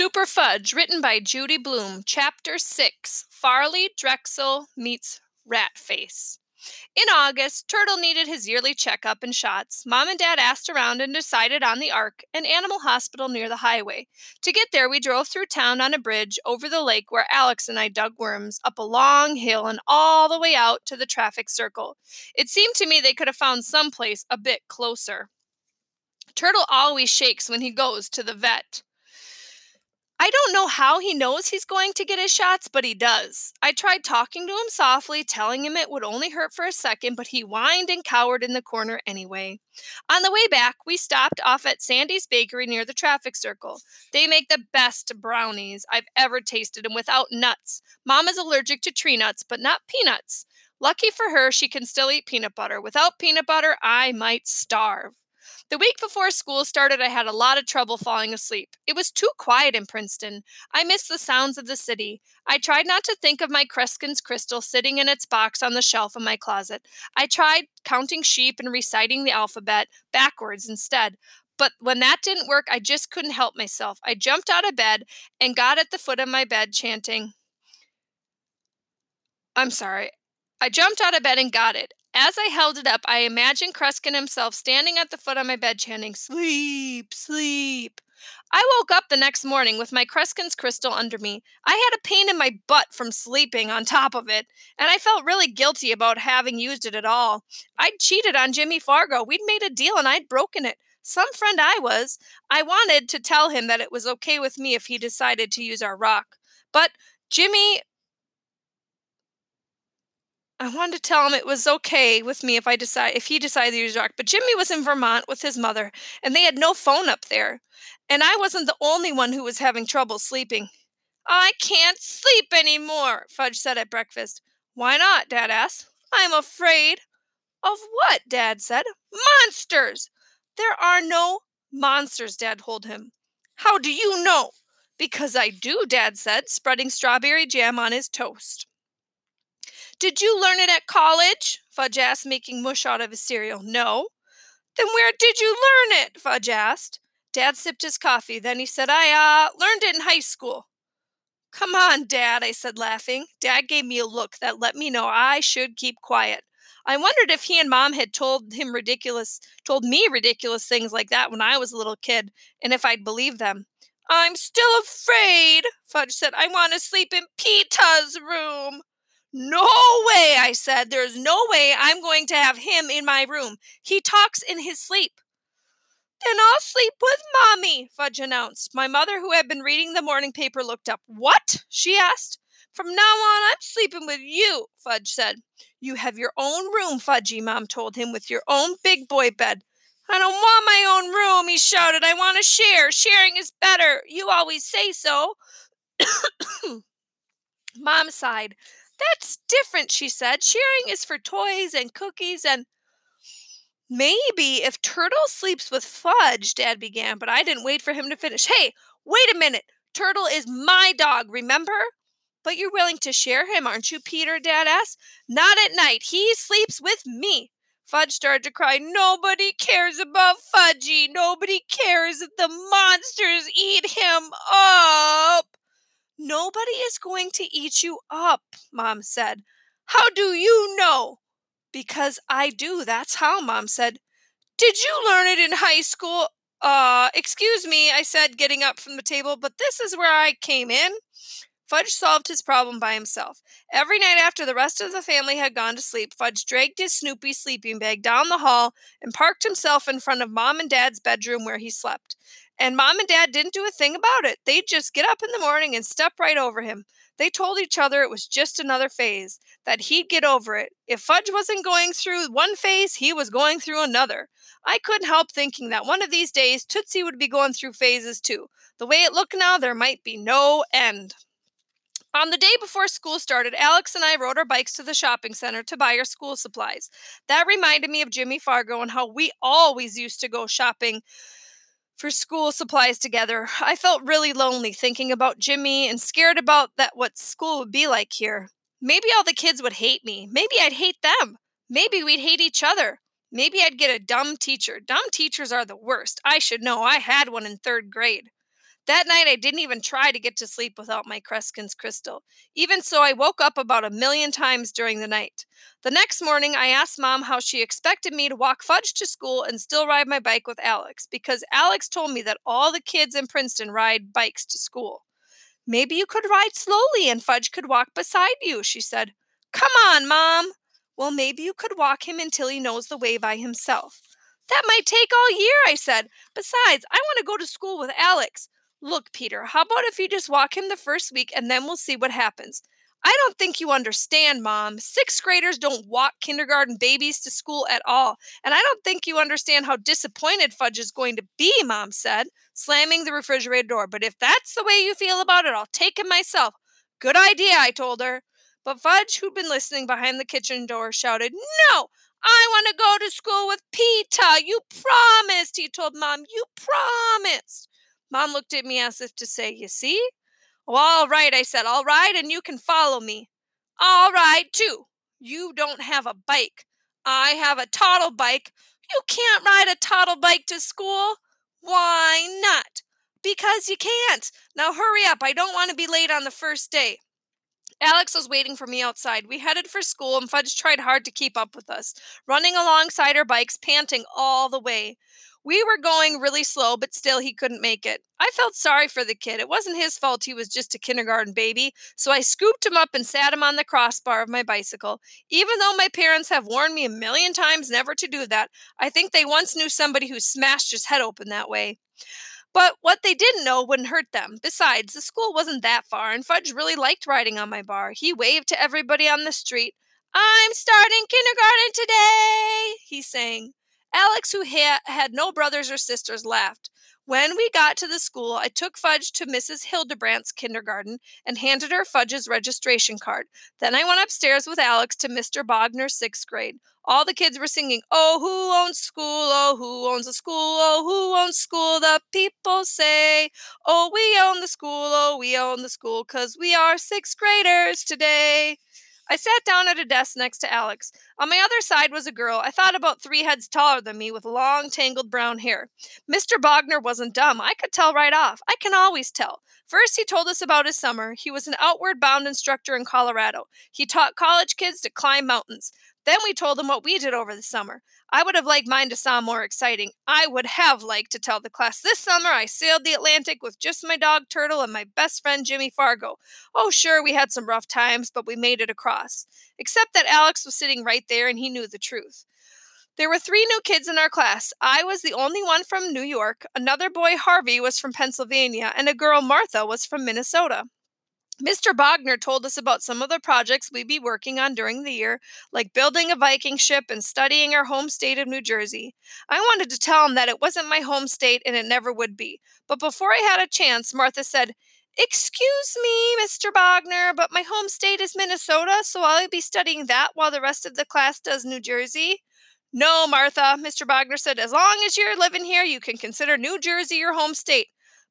Superfudge, written by Judy Blume, Chapter 6 Farley Drexel meets Ratface. In August, Turtle needed his yearly checkup and shots. Mom and Dad asked around and decided on the Ark, an animal hospital near the highway. To get there, we drove through town on a bridge over the lake where Alex and I dug worms, up a long hill, and all the way out to the traffic circle. It seemed to me they could have found some place a bit closer. Turtle always shakes when he goes to the vet. I don't know how he knows he's going to get his shots, but he does. I tried talking to him softly, telling him it would only hurt for a second, but he whined and cowered in the corner anyway. On the way back, we stopped off at Sandy's Bakery near the traffic circle. They make the best brownies I've ever tasted, and without nuts. Mom is allergic to tree nuts, but not peanuts. Lucky for her, she can still eat peanut butter. Without peanut butter, I might starve. The week before school started, I had a lot of trouble falling asleep. It was too quiet in Princeton. I missed the sounds of the city. I tried not to think of my Kreskin's crystal sitting in its box on the shelf in my closet. I tried counting sheep and reciting the alphabet backwards instead. But when that didn't work, I just couldn't help myself. I jumped out of bed and got at the foot of my bed chanting, I'm sorry. I jumped out of bed and got it. As I held it up, I imagined Kreskin himself standing at the foot of my bed chanting, Sleep, sleep. I woke up the next morning with my Kreskin's crystal under me. I had a pain in my butt from sleeping on top of it, and I felt really guilty about having used it at all. I'd cheated on Jimmy Fargo. We'd made a deal and I'd broken it. Some friend I was. I wanted to tell him that it was okay with me if he decided to use our rock. But Jimmy I wanted to tell him it was okay with me if I decide if he decided to use rock. But Jimmy was in Vermont with his mother, and they had no phone up there. And I wasn't the only one who was having trouble sleeping. I can't sleep any more, Fudge said at breakfast. Why not? Dad asked. I'm afraid. Of what? Dad said. Monsters! There are no monsters, Dad told him. How do you know? Because I do, Dad said, spreading strawberry jam on his toast. Did you learn it at college? Fudge asked, making mush out of his cereal. No. Then where did you learn it? Fudge asked. Dad sipped his coffee. Then he said, I, uh, learned it in high school. Come on, Dad, I said, laughing. Dad gave me a look that let me know I should keep quiet. I wondered if he and Mom had told him ridiculous, told me ridiculous things like that when I was a little kid, and if I'd believe them. I'm still afraid, Fudge said. I want to sleep in Peter's room. No way, I said. There's no way I'm going to have him in my room. He talks in his sleep. Then I'll sleep with Mommy, Fudge announced. My mother, who had been reading the morning paper, looked up. What? she asked. From now on, I'm sleeping with you, Fudge said. You have your own room, Fudgy, Mom told him, with your own big boy bed. I don't want my own room, he shouted. I want to share. Sharing is better. You always say so. Mom sighed. That's different, she said. Sharing is for toys and cookies and. Maybe if Turtle sleeps with Fudge, Dad began, but I didn't wait for him to finish. Hey, wait a minute. Turtle is my dog, remember? But you're willing to share him, aren't you, Peter? Dad asked. Not at night. He sleeps with me. Fudge started to cry. Nobody cares about Fudgy. Nobody cares if the monsters eat him up. Nobody is going to eat you up, Mom said. How do you know? Because I do. That's how, Mom said. Did you learn it in high school? Uh, excuse me, I said, getting up from the table, but this is where I came in. Fudge solved his problem by himself. Every night after the rest of the family had gone to sleep, Fudge dragged his Snoopy sleeping bag down the hall and parked himself in front of Mom and Dad's bedroom where he slept. And mom and dad didn't do a thing about it. They'd just get up in the morning and step right over him. They told each other it was just another phase, that he'd get over it. If Fudge wasn't going through one phase, he was going through another. I couldn't help thinking that one of these days Tootsie would be going through phases too. The way it looked now, there might be no end. On the day before school started, Alex and I rode our bikes to the shopping center to buy our school supplies. That reminded me of Jimmy Fargo and how we always used to go shopping for school supplies together. I felt really lonely thinking about Jimmy and scared about that what school would be like here. Maybe all the kids would hate me. Maybe I'd hate them. Maybe we'd hate each other. Maybe I'd get a dumb teacher. Dumb teachers are the worst. I should know. I had one in third grade. That night, I didn't even try to get to sleep without my Kreskin's crystal. Even so, I woke up about a million times during the night. The next morning, I asked Mom how she expected me to walk Fudge to school and still ride my bike with Alex, because Alex told me that all the kids in Princeton ride bikes to school. Maybe you could ride slowly and Fudge could walk beside you, she said. Come on, Mom. Well, maybe you could walk him until he knows the way by himself. That might take all year, I said. Besides, I want to go to school with Alex. Look, Peter, how about if you just walk him the first week and then we'll see what happens? I don't think you understand, Mom. Sixth graders don't walk kindergarten babies to school at all. And I don't think you understand how disappointed Fudge is going to be, Mom said, slamming the refrigerator door. But if that's the way you feel about it, I'll take him myself. Good idea, I told her. But Fudge, who'd been listening behind the kitchen door, shouted, No! I want to go to school with Peter. You promised, he told Mom. You promised. Mom looked at me as if to say, You see? Well, all right, I said. All right, and you can follow me. All right, too. You don't have a bike. I have a toddle bike. You can't ride a toddle bike to school. Why not? Because you can't. Now hurry up. I don't want to be late on the first day. Alex was waiting for me outside. We headed for school, and Fudge tried hard to keep up with us, running alongside our bikes, panting all the way. We were going really slow, but still he couldn't make it. I felt sorry for the kid. It wasn't his fault he was just a kindergarten baby, so I scooped him up and sat him on the crossbar of my bicycle. Even though my parents have warned me a million times never to do that, I think they once knew somebody who smashed his head open that way. But what they didn't know wouldn't hurt them. Besides, the school wasn't that far, and Fudge really liked riding on my bar. He waved to everybody on the street. I'm starting kindergarten today, he sang. Alex, who ha- had no brothers or sisters, left. When we got to the school, I took Fudge to Mrs. Hildebrandt's kindergarten and handed her Fudge's registration card. Then I went upstairs with Alex to Mr. Bogner's sixth grade. All the kids were singing, Oh, who owns school? Oh, who owns a school? Oh, who owns school? The people say, Oh, we own the school. Oh, we own the school because we are sixth graders today. I sat down at a desk next to Alex. On my other side was a girl, I thought about three heads taller than me with long, tangled brown hair. Mr. Bogner wasn't dumb. I could tell right off. I can always tell. First, he told us about his summer. He was an outward bound instructor in Colorado. He taught college kids to climb mountains. Then we told them what we did over the summer. I would have liked mine to sound more exciting. I would have liked to tell the class this summer I sailed the Atlantic with just my dog Turtle and my best friend Jimmy Fargo. Oh, sure, we had some rough times, but we made it across. Except that Alex was sitting right there and he knew the truth. There were three new kids in our class. I was the only one from New York, another boy, Harvey, was from Pennsylvania, and a girl, Martha, was from Minnesota. Mr. Bogner told us about some of the projects we'd be working on during the year, like building a Viking ship and studying our home state of New Jersey. I wanted to tell him that it wasn't my home state and it never would be. But before I had a chance, Martha said, Excuse me, Mr. Bogner, but my home state is Minnesota, so I'll be studying that while the rest of the class does New Jersey. No, Martha, Mr. Bogner said, as long as you're living here, you can consider New Jersey your home state.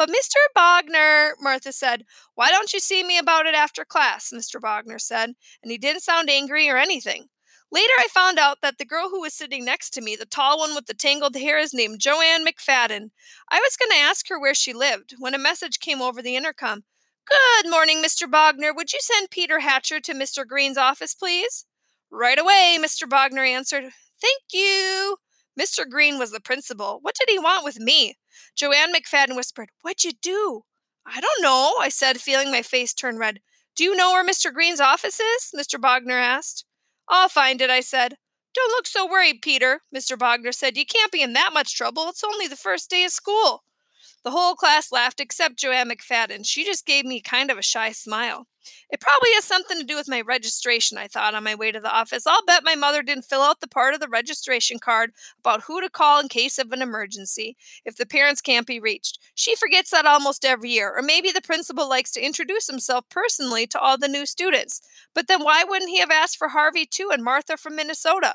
But Mr. Bogner, Martha said, why don't you see me about it after class? Mr. Bogner said, and he didn't sound angry or anything. Later, I found out that the girl who was sitting next to me, the tall one with the tangled hair, is named Joanne McFadden. I was going to ask her where she lived when a message came over the intercom. Good morning, Mr. Bogner. Would you send Peter Hatcher to Mr. Green's office, please? Right away, Mr. Bogner answered. Thank you. Mr. Green was the principal. What did he want with me? Joanne McFadden whispered, What'd you do? I don't know, I said, feeling my face turn red. Do you know where Mr. Green's office is? Mr. Bogner asked. I'll find it, I said. Don't look so worried, Peter, Mr. Bogner said. You can't be in that much trouble. It's only the first day of school. The whole class laughed except Joanne McFadden. She just gave me kind of a shy smile. It probably has something to do with my registration, I thought on my way to the office. I'll bet my mother didn't fill out the part of the registration card about who to call in case of an emergency if the parents can't be reached. She forgets that almost every year, or maybe the principal likes to introduce himself personally to all the new students. But then why wouldn't he have asked for Harvey too and Martha from Minnesota?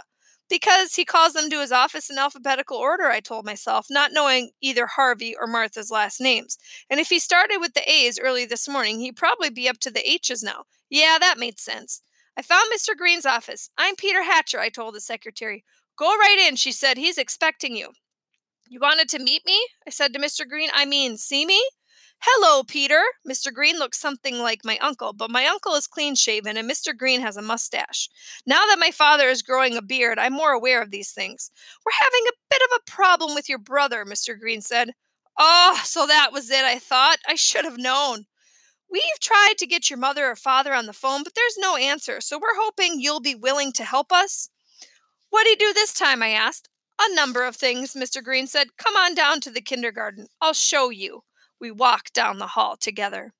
Because he calls them to his office in alphabetical order, I told myself, not knowing either Harvey or Martha's last names. And if he started with the A's early this morning, he'd probably be up to the H's now. Yeah, that made sense. I found Mr. Green's office. I'm Peter Hatcher, I told the secretary. Go right in, she said. He's expecting you. You wanted to meet me? I said to Mr. Green. I mean, see me? Hello, Peter. Mr. Green looks something like my uncle, but my uncle is clean shaven and Mr. Green has a mustache. Now that my father is growing a beard, I'm more aware of these things. We're having a bit of a problem with your brother, Mr. Green said. Oh, so that was it, I thought. I should have known. We've tried to get your mother or father on the phone, but there's no answer, so we're hoping you'll be willing to help us. What do you do this time? I asked. A number of things, Mr. Green said. Come on down to the kindergarten. I'll show you. We walked down the hall together.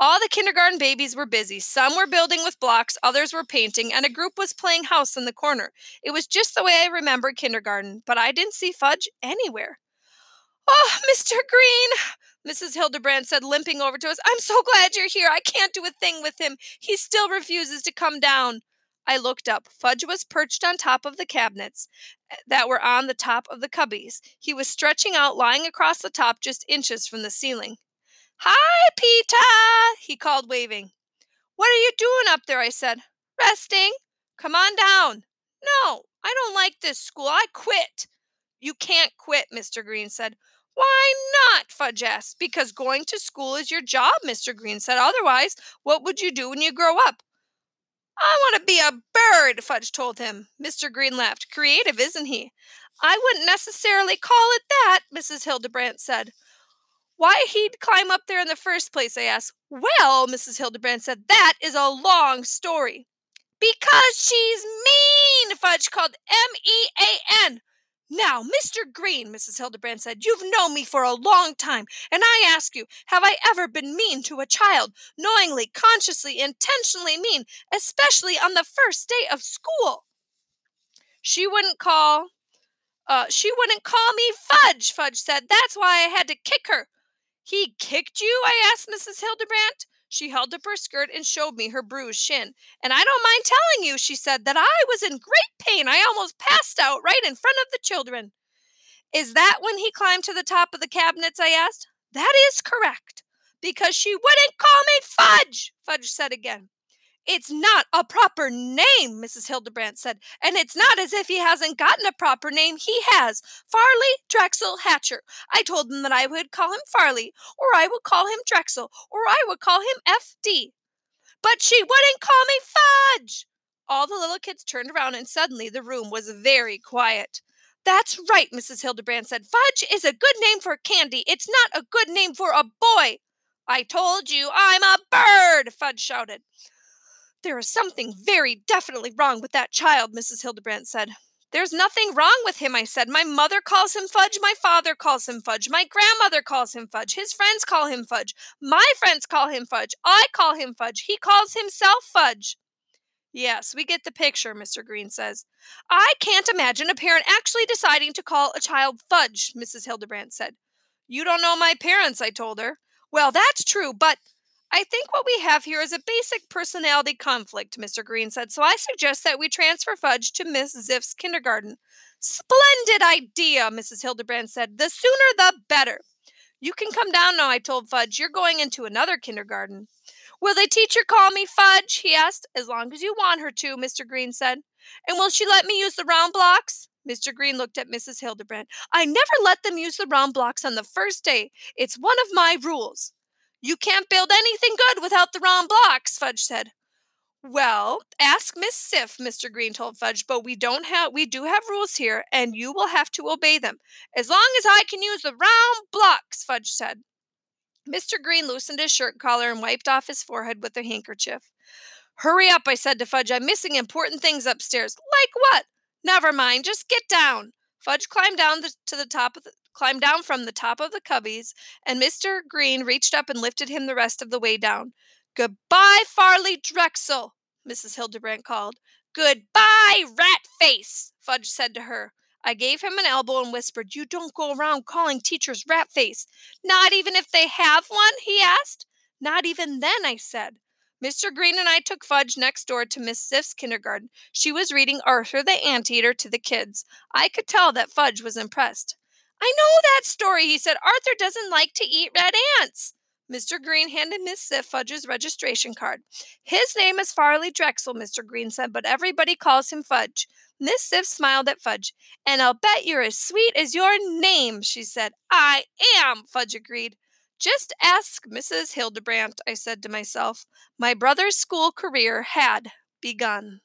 All the kindergarten babies were busy. Some were building with blocks, others were painting, and a group was playing house in the corner. It was just the way I remembered kindergarten, but I didn't see Fudge anywhere. Oh, Mr. Green, Mrs. Hildebrand said, limping over to us. I'm so glad you're here. I can't do a thing with him. He still refuses to come down. I looked up. Fudge was perched on top of the cabinets eh, that were on the top of the cubbies. He was stretching out, lying across the top just inches from the ceiling. Hi, Peter, he called, waving. What are you doing up there? I said. Resting. Come on down. No, I don't like this school. I quit. You can't quit, Mr. Green said. Why not? Fudge asked. Because going to school is your job, Mr. Green said. Otherwise, what would you do when you grow up? I want to be a bird, Fudge told him. Mr. Green laughed. Creative, isn't he? I wouldn't necessarily call it that, Mrs. Hildebrand said. Why he'd climb up there in the first place, I asked. Well, Mrs. Hildebrand said, that is a long story. Because she's mean, Fudge called M E A N. Now, Mr. Green, Mrs. Hildebrand said, you've known me for a long time, and I ask you, have I ever been mean to a child? Knowingly, consciously, intentionally mean, especially on the first day of school. She wouldn't call, uh, she wouldn't call me Fudge, Fudge said. That's why I had to kick her. He kicked you? I asked Mrs. Hildebrand. She held up her skirt and showed me her bruised shin. And I don't mind telling you, she said, that I was in great pain. I almost passed out right in front of the children. Is that when he climbed to the top of the cabinets? I asked. That is correct. Because she wouldn't call me Fudge, Fudge said again. It's not a proper name, Mrs. Hildebrand said, and it's not as if he hasn't gotten a proper name. He has. Farley Drexel Hatcher. I told him that I would call him Farley, or I would call him Drexel, or I would call him F.D. But she wouldn't call me Fudge. All the little kids turned around, and suddenly the room was very quiet. That's right, Mrs. Hildebrand said. Fudge is a good name for candy. It's not a good name for a boy. I told you I'm a bird, Fudge shouted. There is something very definitely wrong with that child, Mrs. Hildebrand said. There's nothing wrong with him, I said. My mother calls him Fudge. My father calls him Fudge. My grandmother calls him Fudge. His friends call him Fudge. My friends call him Fudge. I call him Fudge. He calls himself Fudge. Yes, we get the picture, Mr. Green says. I can't imagine a parent actually deciding to call a child Fudge, Mrs. Hildebrand said. You don't know my parents, I told her. Well, that's true, but I think what we have here is a basic personality conflict, Mr. Green said, so I suggest that we transfer Fudge to Miss Ziff's kindergarten. Splendid idea, Mrs. Hildebrand said. The sooner the better. You can come down now, I told Fudge. You're going into another kindergarten. Will the teacher call me Fudge? he asked. As long as you want her to, Mr. Green said. And will she let me use the round blocks? Mr. Green looked at Mrs. Hildebrand. I never let them use the round blocks on the first day. It's one of my rules. You can't build anything good without the round blocks, Fudge said. Well, ask Miss Ziff, Mr. Green told Fudge, but we don't have we do have rules here, and you will have to obey them. As long as I can use the round blocks, Fudge said. Mr. Green loosened his shirt collar and wiped off his forehead with a handkerchief. Hurry up, I said to Fudge. I'm missing important things upstairs. Like what? Never mind, just get down. Fudge climbed down the, to the top of the, climbed down from the top of the cubbies, and Mr. Green reached up and lifted him the rest of the way down. Goodbye, Farley Drexel, Mrs. Hildebrand called. Goodbye, rat face, Fudge said to her. I gave him an elbow and whispered, You don't go around calling teachers rat face. Not even if they have one? he asked. Not even then, I said. Mr. Green and I took Fudge next door to Miss Ziff's kindergarten. She was reading Arthur the Anteater to the kids. I could tell that Fudge was impressed. I know that story, he said. Arthur doesn't like to eat red ants. Mr. Green handed Miss Ziff Fudge's registration card. His name is Farley Drexel, Mr. Green said, but everybody calls him Fudge. Miss Ziff smiled at Fudge. And I'll bet you're as sweet as your name, she said. I am, Fudge agreed. Just ask Mrs. Hildebrandt, I said to myself. My brother's school career had begun.